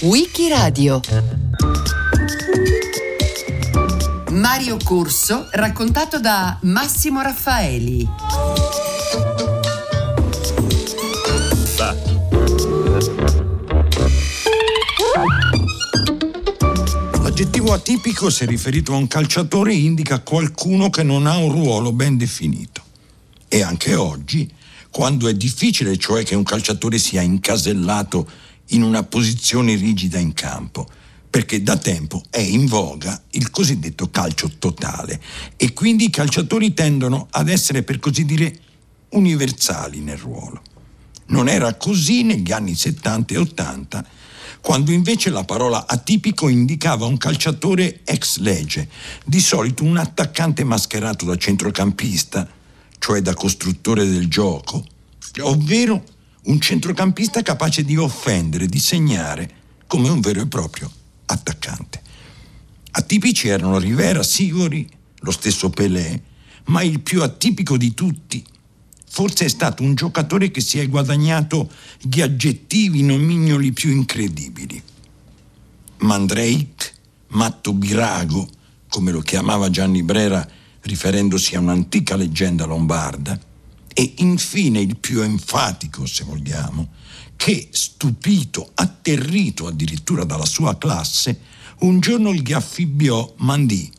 Wikiradio Mario Corso raccontato da Massimo Raffaeli L'aggettivo atipico, se riferito a un calciatore, indica qualcuno che non ha un ruolo ben definito. E anche oggi, quando è difficile, cioè che un calciatore sia incasellato in una posizione rigida in campo, perché da tempo è in voga il cosiddetto calcio totale e quindi i calciatori tendono ad essere, per così dire, universali nel ruolo. Non era così negli anni 70 e 80 quando invece la parola atipico indicava un calciatore ex legge, di solito un attaccante mascherato da centrocampista, cioè da costruttore del gioco, ovvero un centrocampista capace di offendere, di segnare, come un vero e proprio attaccante. Atipici erano Rivera, Sigori, lo stesso Pelé, ma il più atipico di tutti Forse è stato un giocatore che si è guadagnato gli aggettivi nomignoli più incredibili. Mandrake, matto birago, come lo chiamava Gianni Brera riferendosi a un'antica leggenda lombarda, e infine il più enfatico, se vogliamo, che, stupito, atterrito addirittura dalla sua classe, un giorno gli affibbiò Mandi,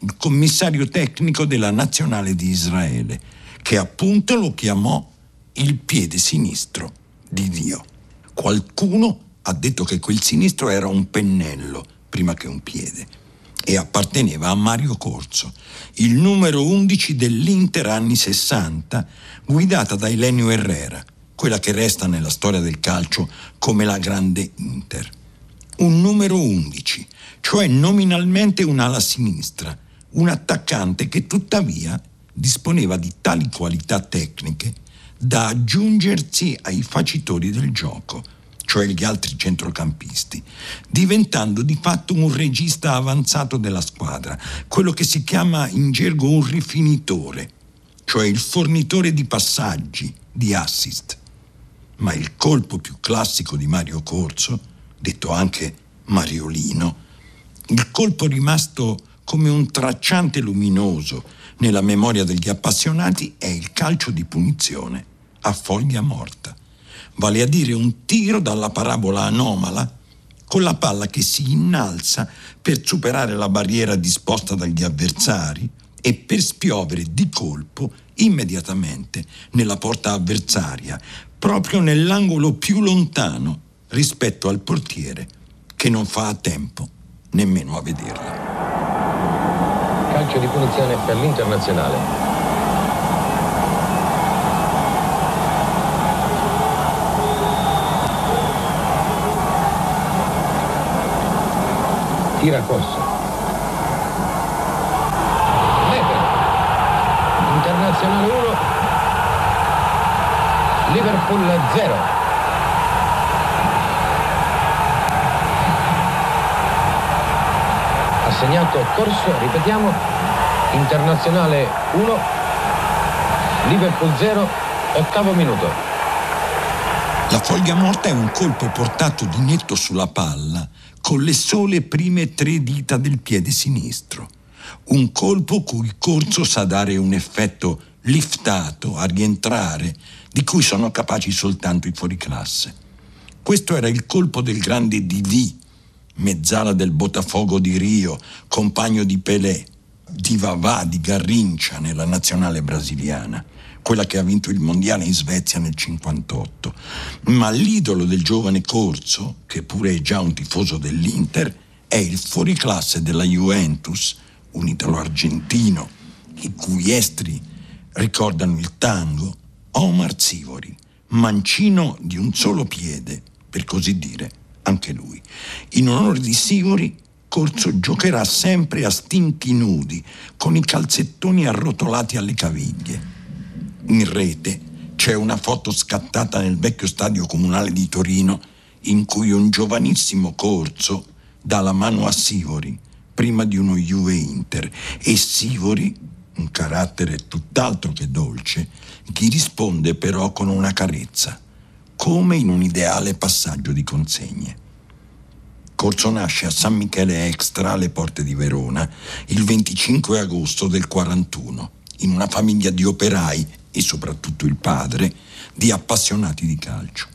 il commissario tecnico della Nazionale di Israele, che appunto lo chiamò il piede sinistro di Dio. Qualcuno ha detto che quel sinistro era un pennello prima che un piede e apparteneva a Mario Corso, il numero 11 dell'Inter anni 60, guidata da Elenio Herrera, quella che resta nella storia del calcio come la grande Inter. Un numero 11, cioè nominalmente un'ala sinistra, un attaccante che tuttavia disponeva di tali qualità tecniche da aggiungersi ai facitori del gioco, cioè gli altri centrocampisti, diventando di fatto un regista avanzato della squadra, quello che si chiama in gergo un rifinitore, cioè il fornitore di passaggi, di assist. Ma il colpo più classico di Mario Corso, detto anche Mariolino, il colpo rimasto come un tracciante luminoso nella memoria degli appassionati è il calcio di punizione a foglia morta, vale a dire un tiro dalla parabola anomala con la palla che si innalza per superare la barriera disposta dagli avversari e per spiovere di colpo immediatamente nella porta avversaria, proprio nell'angolo più lontano rispetto al portiere che non fa a tempo nemmeno a vederla calcio di punizione per l'internazionale. Tira Cossa. Lepre. Internazionale 1. Liverpool 0. segnato Corso, ripetiamo, Internazionale 1, Liverpool 0, ottavo minuto. La foglia morta è un colpo portato di netto sulla palla con le sole prime tre dita del piede sinistro. Un colpo cui Corso sa dare un effetto liftato a rientrare, di cui sono capaci soltanto i fuoriclasse. Questo era il colpo del grande Didi, mezzala del Botafogo di Rio, compagno di Pelé, di Vavà, di Garrincia nella nazionale brasiliana, quella che ha vinto il mondiale in Svezia nel 58. Ma l'idolo del giovane Corso, che pure è già un tifoso dell'Inter, è il fuoriclasse della Juventus, un italo-argentino, i cui estri ricordano il tango, Omar Sivori, mancino di un solo piede, per così dire anche lui. In onore di Sigori, Corso giocherà sempre a stinchi nudi, con i calzettoni arrotolati alle caviglie. In rete c'è una foto scattata nel vecchio stadio comunale di Torino in cui un giovanissimo Corso dà la mano a Sivori prima di uno Juve Inter e Sivori, un carattere tutt'altro che dolce, gli risponde però con una carezza come in un ideale passaggio di consegne. Corso nasce a San Michele Extra alle porte di Verona il 25 agosto del 41 in una famiglia di operai e soprattutto il padre di appassionati di calcio.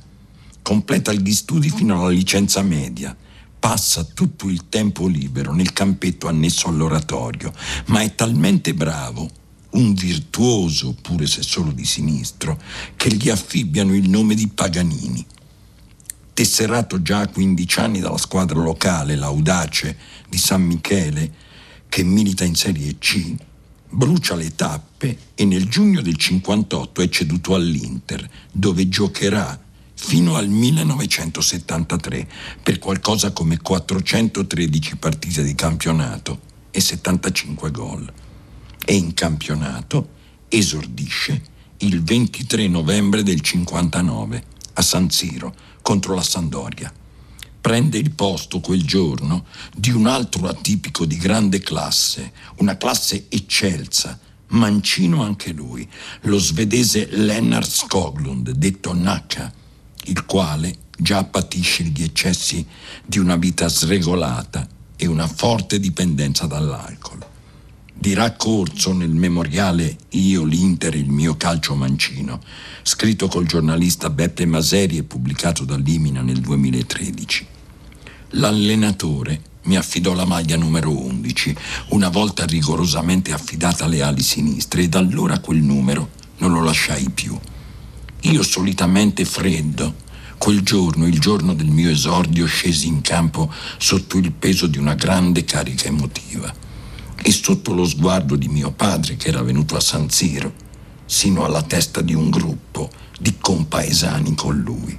Completa gli studi fino alla licenza media, passa tutto il tempo libero nel campetto annesso all'oratorio, ma è talmente bravo, un virtuoso, pure se solo di sinistro, che gli affibbiano il nome di Paganini tesserato già a 15 anni dalla squadra locale, l'Audace di San Michele, che milita in Serie C, brucia le tappe e nel giugno del 58 è ceduto all'Inter, dove giocherà fino al 1973 per qualcosa come 413 partite di campionato e 75 gol. E in campionato esordisce il 23 novembre del 59 a San Siro contro la Sandoria. Prende il posto quel giorno di un altro atipico di grande classe, una classe eccelsa, mancino anche lui, lo svedese Lennart Skoglund, detto Nacca, il quale già patisce gli eccessi di una vita sregolata e una forte dipendenza dall'alcol dirà Corso nel memoriale Io, l'Inter, il mio calcio mancino, scritto col giornalista Beppe Maseri e pubblicato dall'Imina nel 2013. L'allenatore mi affidò la maglia numero 11, una volta rigorosamente affidata alle ali sinistre, e da allora quel numero non lo lasciai più. Io solitamente freddo, quel giorno, il giorno del mio esordio, scesi in campo sotto il peso di una grande carica emotiva e sotto lo sguardo di mio padre che era venuto a San Siro, sino alla testa di un gruppo di compaesani con lui.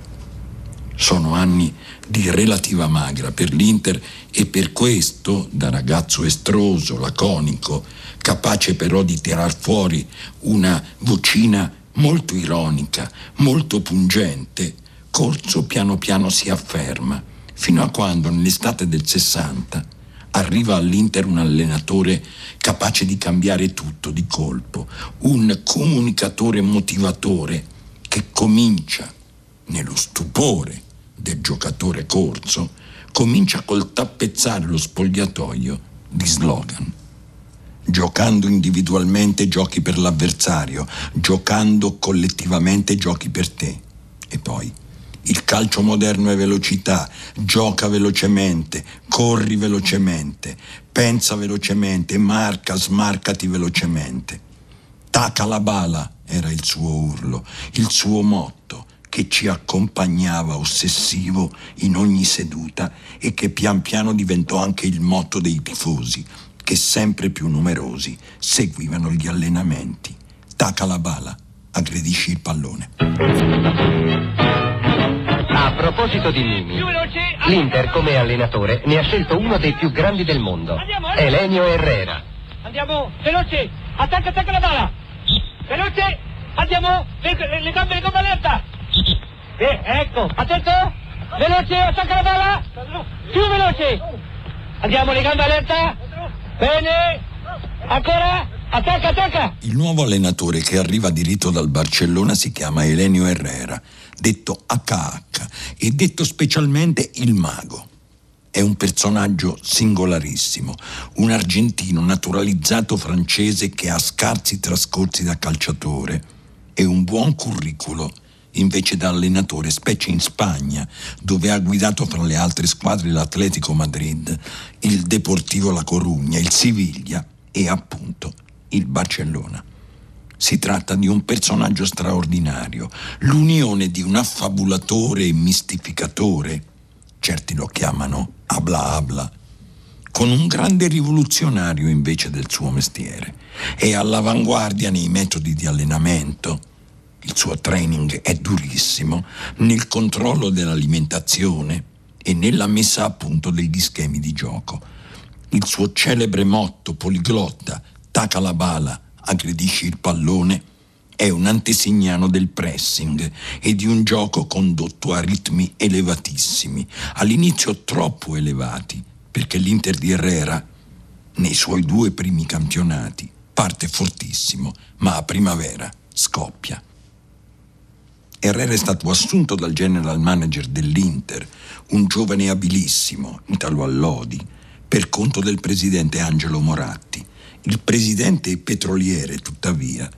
Sono anni di relativa magra per l'Inter e per questo, da ragazzo estroso, laconico, capace però di tirar fuori una vocina molto ironica, molto pungente, Corso piano piano si afferma, fino a quando nell'estate del 60 arriva all'Inter un allenatore capace di cambiare tutto di colpo, un comunicatore motivatore che comincia, nello stupore del giocatore corso, comincia col tappezzare lo spogliatoio di slogan. Giocando individualmente giochi per l'avversario, giocando collettivamente giochi per te. E poi il calcio moderno è velocità, gioca velocemente, corri velocemente, pensa velocemente, marca, smarcati velocemente. Taca la bala era il suo urlo, il suo motto che ci accompagnava ossessivo in ogni seduta e che pian piano diventò anche il motto dei tifosi, che sempre più numerosi seguivano gli allenamenti. Taca la bala, aggredisci il pallone. A proposito di Mimi, l'Inter come allenatore ne ha scelto uno dei più grandi del mondo, Elenio Herrera. Andiamo, veloce, attacca, attacca la bala. Veloce, andiamo, le, le, gambe, le gambe alerta. Eh, ecco, attento, veloce, attacca la bala. Più veloce. Andiamo, le gambe alerta. Bene, ancora, attacca, attacca. Il nuovo allenatore che arriva diritto dal Barcellona si chiama Elenio Herrera detto HH e detto specialmente il mago. È un personaggio singolarissimo, un argentino naturalizzato francese che ha scarsi trascorsi da calciatore e un buon curriculo invece da allenatore, specie in Spagna, dove ha guidato fra le altre squadre l'Atletico Madrid, il Deportivo La Corugna, il Siviglia e appunto il Barcellona. Si tratta di un personaggio straordinario, l'unione di un affabulatore e mistificatore, certi lo chiamano abla abla, con un grande rivoluzionario invece del suo mestiere. È all'avanguardia nei metodi di allenamento, il suo training è durissimo, nel controllo dell'alimentazione e nella messa a punto degli schemi di gioco. Il suo celebre motto poliglotta, taca la bala, aggredisci il pallone, è un antesignano del pressing e di un gioco condotto a ritmi elevatissimi, all'inizio troppo elevati, perché l'Inter di Herrera, nei suoi due primi campionati, parte fortissimo, ma a primavera scoppia. Herrera è stato assunto dal general manager dell'Inter, un giovane abilissimo, Italo Allodi, per conto del presidente Angelo Moratti. Il presidente petroliere, tuttavia,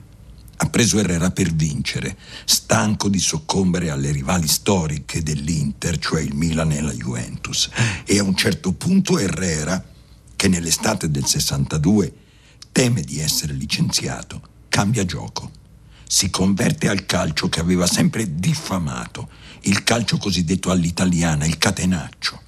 ha preso Herrera per vincere, stanco di soccombere alle rivali storiche dell'Inter, cioè il Milan e la Juventus. E a un certo punto Herrera, che nell'estate del 62 teme di essere licenziato, cambia gioco. Si converte al calcio che aveva sempre diffamato, il calcio cosiddetto all'italiana, il catenaccio.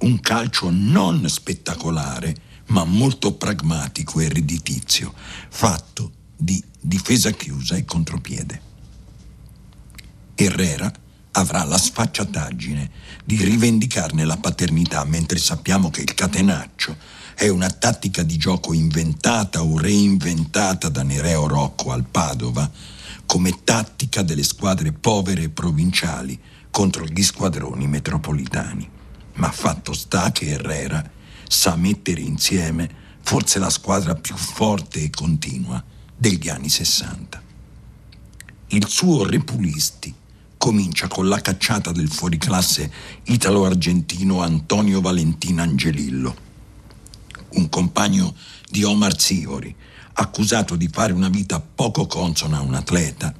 Un calcio non spettacolare, ma molto pragmatico e redditizio, fatto di difesa chiusa e contropiede. Herrera avrà la sfacciataggine di rivendicarne la paternità mentre sappiamo che il catenaccio è una tattica di gioco inventata o reinventata da Nereo Rocco al Padova come tattica delle squadre povere e provinciali contro gli squadroni metropolitani. Ma fatto sta che Herrera sa mettere insieme forse la squadra più forte e continua degli anni 60. Il suo Repulisti comincia con la cacciata del fuoriclasse italo-argentino Antonio Valentin Angelillo, un compagno di Omar Sivori, accusato di fare una vita poco consona a un atleta,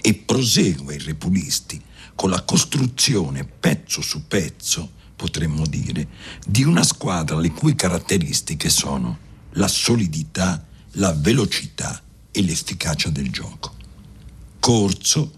e prosegue il Repulisti con la costruzione pezzo su pezzo, potremmo dire, di una squadra le cui caratteristiche sono la solidità, la velocità e l'efficacia del gioco. Corso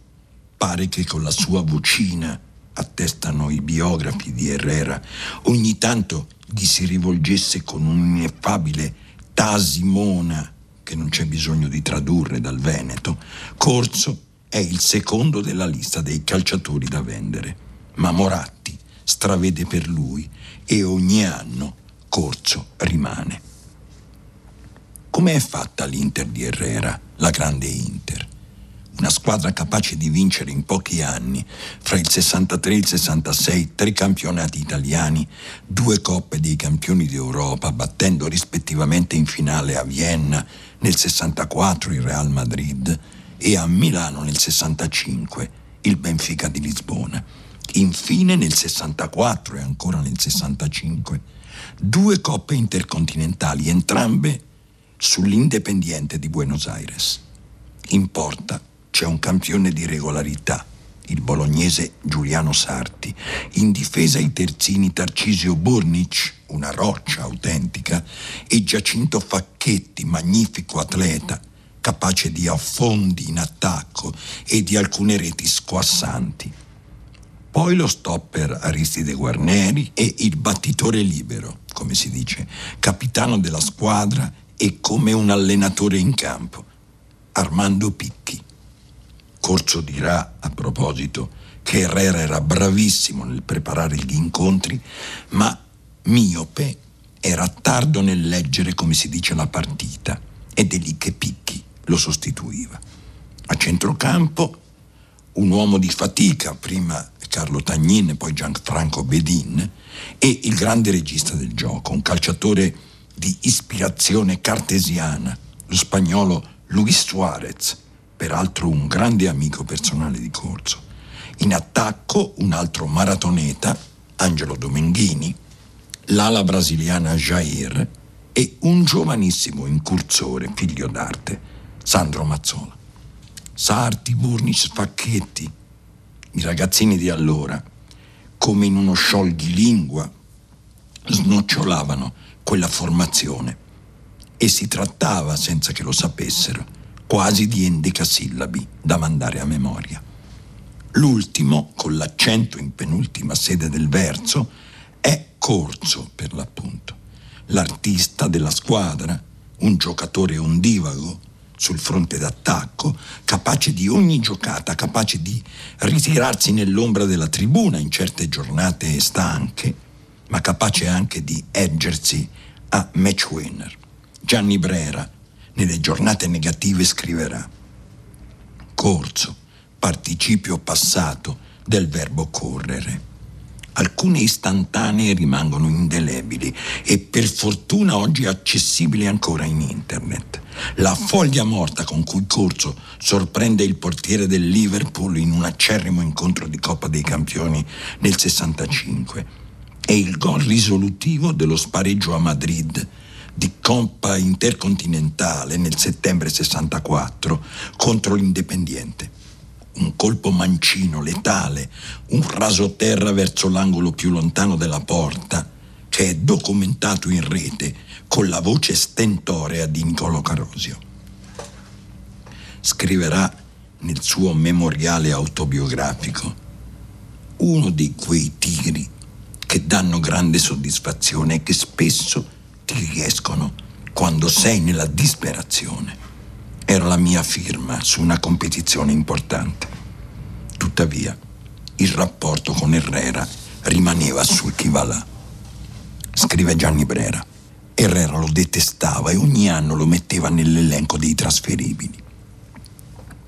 pare che con la sua vocina, attestano i biografi di Herrera, ogni tanto gli si rivolgesse con un'ineffabile tasimona che non c'è bisogno di tradurre dal Veneto, Corso è il secondo della lista dei calciatori da vendere, ma Moratti stravede per lui e ogni anno Corso rimane. Come è fatta l'Inter di Herrera, la grande Inter? Una squadra capace di vincere in pochi anni, fra il 63 e il 66, tre campionati italiani, due coppe dei campioni d'Europa, battendo rispettivamente in finale a Vienna nel 64 il Real Madrid e a Milano nel 65 il Benfica di Lisbona. Infine nel 64 e ancora nel 65 due coppe intercontinentali, entrambe sull'Independiente di Buenos Aires. In porta c'è un campione di regolarità, il bolognese Giuliano Sarti. In difesa i terzini Tarcisio Burnic, una roccia autentica, e Giacinto Facchetti, magnifico atleta, capace di affondi in attacco e di alcune reti squassanti. Poi lo stopper Aristide Guarneri e il battitore libero, come si dice, capitano della squadra e come un allenatore in campo, Armando Picchi. Corso dirà a proposito che Herrera era bravissimo nel preparare gli incontri, ma miope era tardo nel leggere come si dice la partita ed è lì che Picchi lo sostituiva. A centrocampo un uomo di fatica, prima Carlo Tagnin, poi Gianfranco Bedin, e il grande regista del gioco, un calciatore di ispirazione cartesiana, lo spagnolo Luis Suarez, peraltro un grande amico personale di Corso. In attacco un altro maratoneta, Angelo Domenghini, l'ala brasiliana Jair e un giovanissimo incursore, figlio d'arte, Sandro Mazzola. Sarti, Burnic, Facchetti, i ragazzini di allora, come in uno scioglilingua, snocciolavano quella formazione e si trattava, senza che lo sapessero, quasi di endecasillabi da mandare a memoria. L'ultimo, con l'accento in penultima sede del verso, è Corso per l'appunto, l'artista della squadra, un giocatore ondivago sul fronte d'attacco, capace di ogni giocata, capace di ritirarsi nell'ombra della tribuna in certe giornate stanche ma capace anche di ergersi a match winner. Gianni Brera, nelle giornate negative, scriverà Corso, participio passato del verbo correre. Al alcune istantanee rimangono indelebili e per fortuna oggi accessibili ancora in internet. La foglia morta con cui Corso sorprende il portiere del Liverpool in un acerrimo incontro di Coppa dei Campioni nel 65 e il gol risolutivo dello spareggio a Madrid di Coppa Intercontinentale nel settembre 64 contro l'Independiente un colpo mancino, letale, un rasoterra verso l'angolo più lontano della porta, che è documentato in rete con la voce stentorea di Niccolò Carosio. Scriverà nel suo memoriale autobiografico uno di quei tiri che danno grande soddisfazione e che spesso ti riescono quando sei nella disperazione. Era la mia firma su una competizione importante. Tuttavia, il rapporto con Herrera rimaneva sul chi va là. Scrive Gianni Brera. Herrera lo detestava e ogni anno lo metteva nell'elenco dei trasferibili.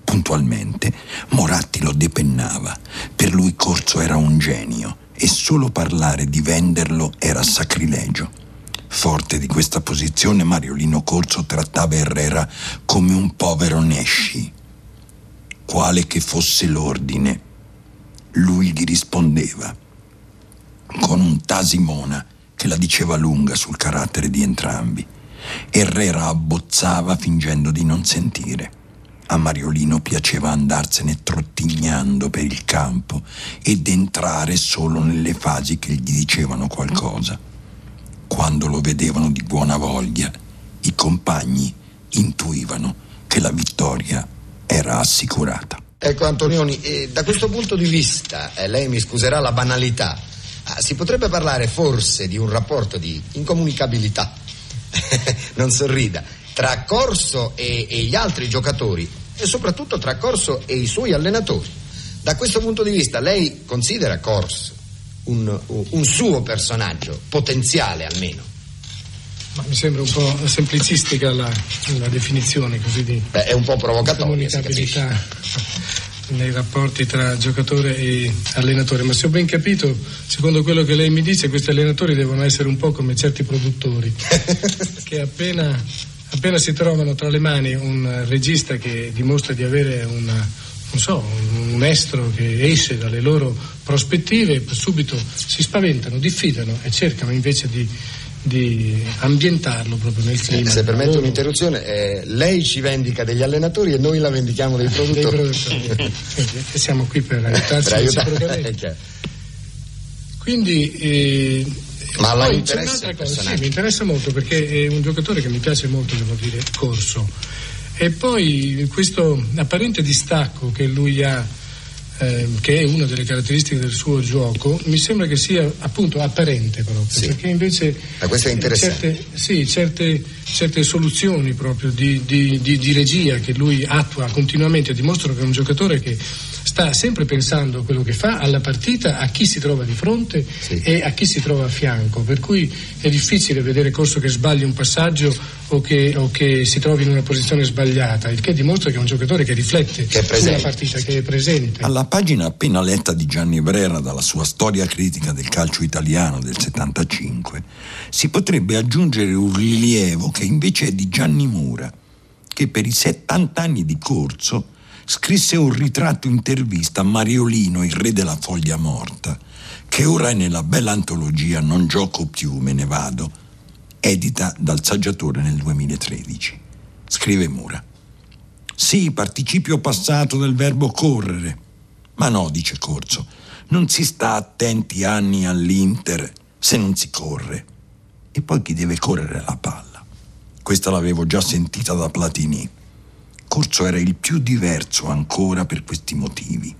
Puntualmente Moratti lo depennava. Per lui Corso era un genio e solo parlare di venderlo era sacrilegio. Forte di questa posizione, Mariolino Corso trattava Herrera come un povero Nesci. Quale che fosse l'ordine, lui gli rispondeva con un tasimona che la diceva lunga sul carattere di entrambi. Herrera abbozzava fingendo di non sentire. A Mariolino piaceva andarsene trottignando per il campo ed entrare solo nelle fasi che gli dicevano qualcosa. Quando lo vedevano di buona voglia, i compagni intuivano che la vittoria era assicurata. Ecco Antonioni, eh, da questo punto di vista, eh, lei mi scuserà la banalità, ah, si potrebbe parlare forse di un rapporto di incomunicabilità, non sorrida, tra Corso e, e, gli altri giocatori e soprattutto tra Corso e i suoi allenatori. Da questo punto di vista lei considera Corso un, un suo personaggio, potenziale almeno. Ma mi sembra un po' semplicistica la, la definizione così di Beh, è un po' provocatoria. Nei rapporti tra giocatore e allenatore, ma se ho ben capito, secondo quello che lei mi dice, questi allenatori devono essere un po' come certi produttori, che appena, appena si trovano tra le mani un regista che dimostra di avere una, so, un estro che esce dalle loro prospettive, subito si spaventano, diffidano e cercano invece di, di ambientarlo proprio nel clima. Se permette un'interruzione, eh, lei ci vendica degli allenatori e noi la vendichiamo dei produttori. Dei produttori. e siamo qui per aiutarci reciprocamente. Quindi eh, ma la interessa cosa, sì, mi interessa molto perché è un giocatore che mi piace molto, devo dire, Corso. E poi questo apparente distacco che lui ha, eh, che è una delle caratteristiche del suo gioco, mi sembra che sia appunto apparente proprio, sì. perché invece Ma questo è interessante. Certe, sì, certe, certe soluzioni proprio di, di, di, di regia che lui attua continuamente dimostrano che è un giocatore che sta sempre pensando a quello che fa, alla partita, a chi si trova di fronte sì. e a chi si trova a fianco, per cui è difficile vedere Corso che sbagli un passaggio o che, o che, si trovi in una posizione sbagliata, il che dimostra che è un giocatore che riflette che sulla partita, che è presente. Alla pagina appena letta di Gianni Brera dalla sua storia critica del calcio italiano del 75 si potrebbe aggiungere un rilievo che invece è di Gianni Mura, che per i 70 anni di corso scrisse un ritratto intervista a Mariolino, il re della foglia morta, che ora è nella bella antologia Non gioco più, me ne vado, edita dal saggiatore nel 2013. Scrive Mura. Sì, participio passato del verbo correre. Ma no, dice Corso, non si sta attenti anni all'Inter se non si corre. E poi chi deve correre la palla? Questa l'avevo già sentita da Platini. Corso era il più diverso ancora per questi motivi.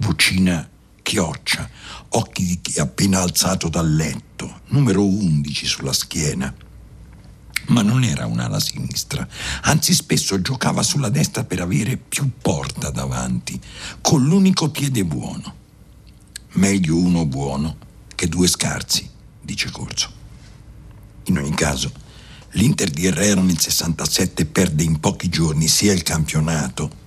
Vocina chioccia, occhi di chi appena alzato dal letto, numero 11 sulla schiena. Ma non era un'ala sinistra, anzi spesso giocava sulla destra per avere più porta davanti, con l'unico piede buono. Meglio uno buono che due scarsi, dice Corso. In ogni caso, l'Inter di Herrera nel 67 perde in pochi giorni sia il campionato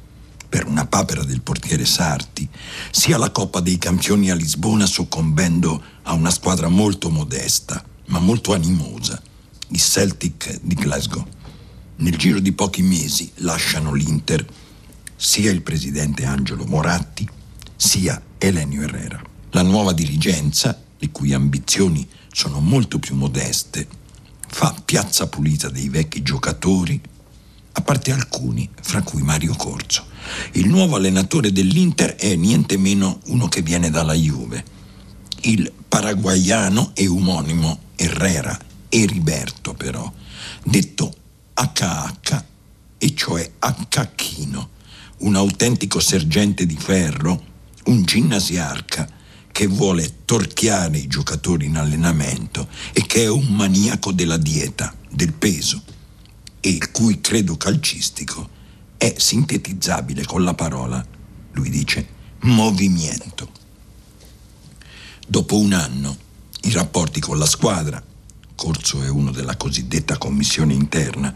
per una papera del portiere Sarti, sia la Coppa dei Campioni a Lisbona soccombendo a una squadra molto modesta, ma molto animosa, i Celtic di Glasgow. Nel giro di pochi mesi lasciano l'Inter sia il presidente Angelo Moratti, sia Elenio Herrera. La nuova dirigenza, le cui ambizioni sono molto più modeste, fa piazza pulita dei vecchi giocatori, a parte alcuni, fra cui Mario Corso. Il nuovo allenatore dell'Inter è niente meno uno che viene dalla Juve, il paraguaiano e omonimo Herrera Eriberto però, detto HH, e cioè Hchino, un autentico sergente di ferro, un ginnasiarca che vuole torchiare i giocatori in allenamento e che è un maniaco della dieta, del peso, e il cui credo calcistico è sintetizzabile con la parola, lui dice, movimento. Dopo un anno i rapporti con la squadra, Corso è uno della cosiddetta commissione interna,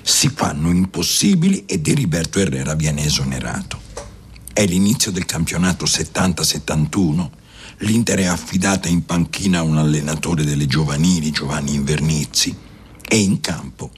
si fanno impossibili e Deriberto Herrera viene esonerato. È l'inizio del campionato 70-71 l'Inter è affidata in panchina a un allenatore delle giovanili, Giovanni Invernizzi, e in campo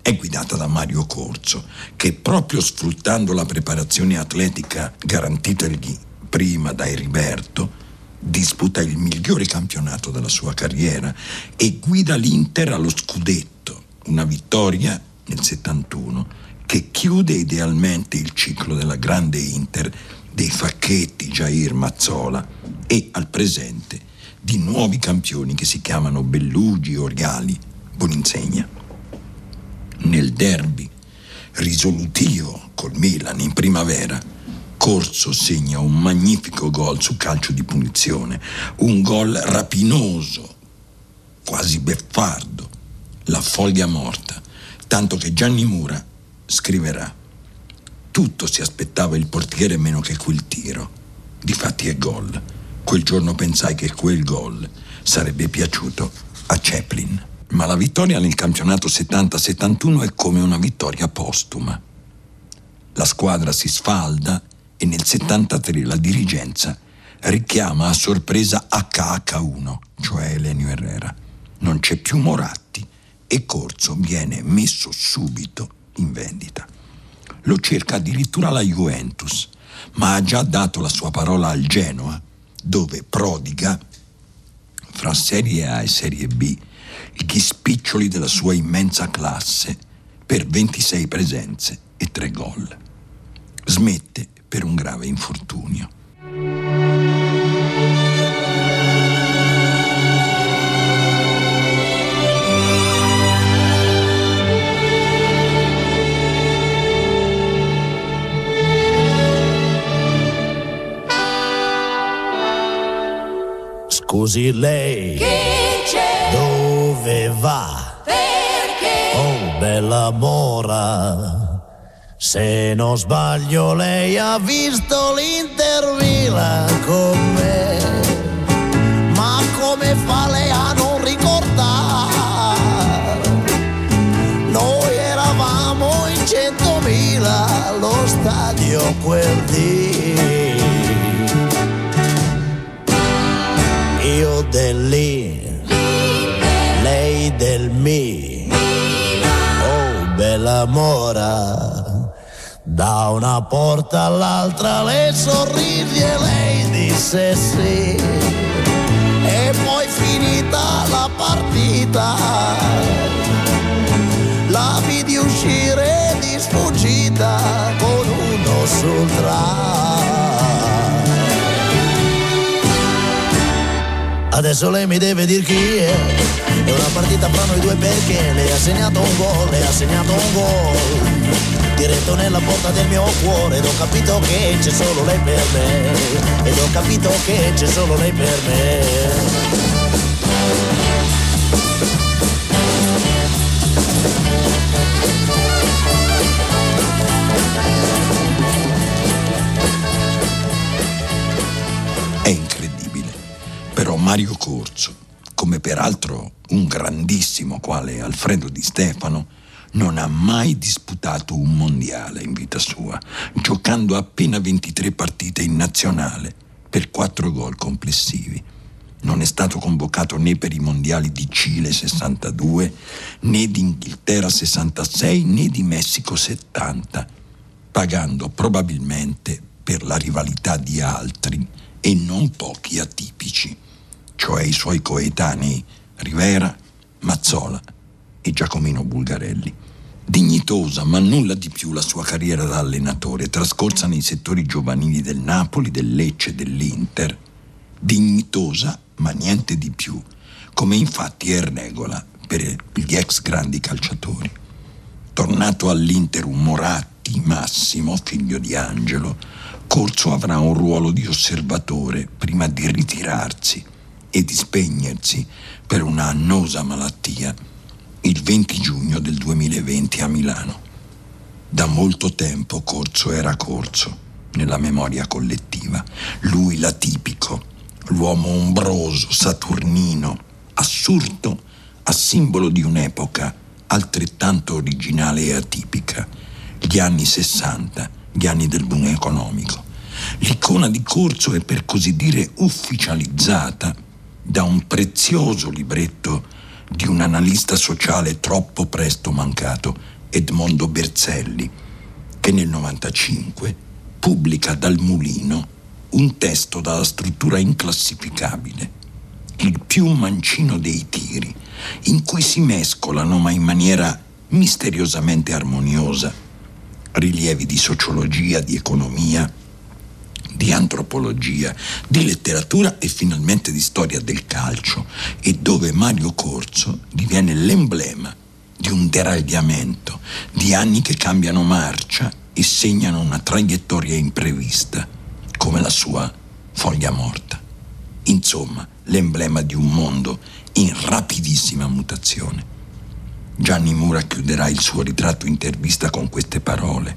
è guidata da Mario Corso, che proprio sfruttando la preparazione atletica garantitagli prima da Eriberto, disputa il migliore campionato della sua carriera e guida l'Inter allo scudetto, una vittoria nel 71 che chiude idealmente il ciclo della grande Inter dei Facchetti, Jair Mazzola e al presente di nuovi campioni che si chiamano Bellugi, Oriali, Boninsegna. Nel derby risolutivo col Milan in primavera, Corso segna un magnifico gol su calcio di punizione, un gol rapinoso, quasi beffardo, la foglia morta, tanto che Gianni Mura scriverà tutto si aspettava il portiere meno che quel tiro. Difatti è gol. Quel giorno pensai che quel gol sarebbe piaciuto a Chaplin. Ma la vittoria nel campionato 70-71 è come una vittoria postuma. La squadra si sfalda e nel 73 la dirigenza richiama a sorpresa HH1, cioè Elenio Herrera. Non c'è più Moratti e Corso viene messo subito in vendita lo cerca addirittura la Juventus, ma ha già dato la sua parola al Genoa, dove prodiga, fra Serie A e Serie B, gli spiccioli della sua immensa classe per 26 presenze e 3 gol. Smette per un grave infortunio. Scusi lei, dove va? Perché? Oh bella mora, se non sbaglio lei ha visto l'Inter Milan con me, ma come fa lei a non ricordare? Noi eravamo in centomila allo stadio quel dì. Io dell'I, lei del mi. Oh bella mora, da una porta all'altra le sorrisi e lei disse sì. E poi finita la partita, la vidi uscire di sfuggita con uno sul tram. Adesso lei mi deve dire chi è. È una partita fra noi due perché lei ha segnato un gol, lei ha segnato un gol. Diretto nella porta del mio cuore ed ho capito che c'è solo lei per me. Ed ho capito che c'è solo lei per me. Mario Corso, come peraltro un grandissimo quale Alfredo Di Stefano, non ha mai disputato un mondiale in vita sua, giocando appena 23 partite in nazionale per 4 gol complessivi. Non è stato convocato né per i mondiali di Cile 62, né di Inghilterra 66, né di Messico 70, pagando probabilmente per la rivalità di altri e non pochi atipici, cioè i suoi coetanei Rivera, Mazzola e Giacomino Bulgarelli. Dignitosa, ma nulla di più la sua carriera da allenatore, trascorsa nei settori giovanili del Napoli, del Lecce e dell'Inter. Dignitosa, ma niente di più, come infatti è regola per gli ex grandi calciatori. Tornato all'Inter un Moratti, Massimo, figlio di Angelo, Corso avrà un ruolo di osservatore prima di ritirarsi e di spegnersi per una annosa malattia il 20 giugno del 2020 a Milano. Da molto tempo Corso era Corso nella memoria collettiva. Lui l'atipico, l'uomo ombroso, saturnino, assurdo, a simbolo di un'epoca altrettanto originale e atipica, gli anni 60, gli anni del boom economico. L'icona di Corso è per così dire ufficializzata da un prezioso libretto di un analista sociale troppo presto mancato, Edmondo Berzelli, che nel 95 pubblica dal mulino un testo dalla struttura inclassificabile, il più mancino dei tiri, in cui si mescolano, ma in maniera misteriosamente armoniosa, rilievi di sociologia, di economia, di antropologia, di letteratura e finalmente di storia del calcio e dove Mario Corso diviene l'emblema di un deragliamento, di anni che cambiano marcia e segnano una traiettoria imprevista, come la sua foglia morta. Insomma, l'emblema di un mondo in rapidissima mutazione. Gianni Mura chiuderà il suo ritratto intervista con queste parole.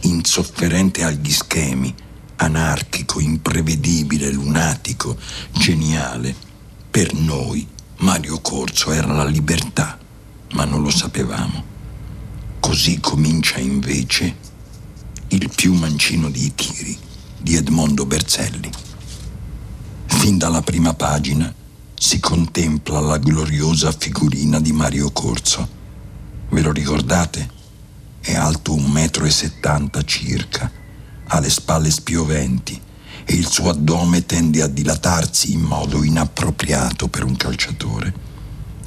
Insofferente agli schemi, anarchico, imprevedibile, lunatico, geniale. Per noi Mario Corso era la libertà, ma non lo sapevamo. Così comincia invece il più mancino di tiri di Edmondo Berzelli. Fin dalla prima pagina si contempla la gloriosa figurina di Mario Corso. Ve lo ricordate? È alto un metro e settanta circa ha le spalle spioventi e il suo addome tende a dilatarsi in modo inappropriato per un calciatore.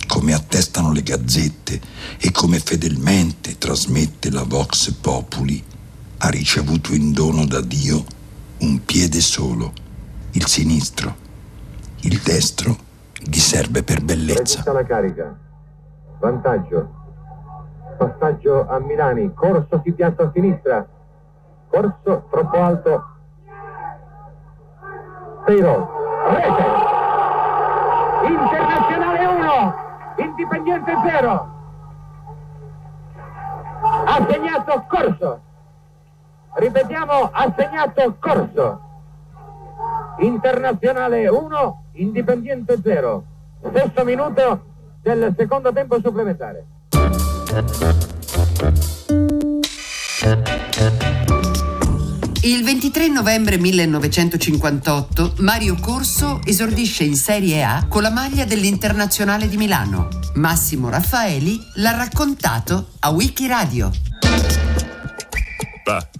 Come attestano le gazzette e come fedelmente trasmette la Vox Populi, ha ricevuto in dono da Dio un piede solo, il sinistro. Il destro gli serve per bellezza. la carica. Vantaggio. Passaggio a Milani. Corso si piazza a sinistra. Corso troppo alto. Peiro. Rete. Internazionale 1. Indipendiente 0. Ha segnato Corso. Ripetiamo, ha segnato Corso. Internazionale 1, Indipendiente 0. Stesso minuto del secondo tempo supplementare. Il 23 novembre 1958 Mario Corso esordisce in Serie A con la maglia dell'Internazionale di Milano. Massimo Raffaeli l'ha raccontato a Wikiradio.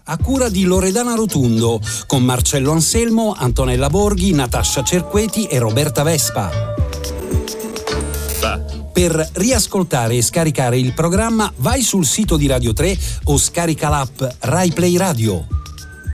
A cura di Loredana Rotundo, con Marcello Anselmo, Antonella Borghi, Natascia Cerqueti e Roberta Vespa. Per riascoltare e scaricare il programma vai sul sito di Radio 3 o scarica l'app Rai Play Radio.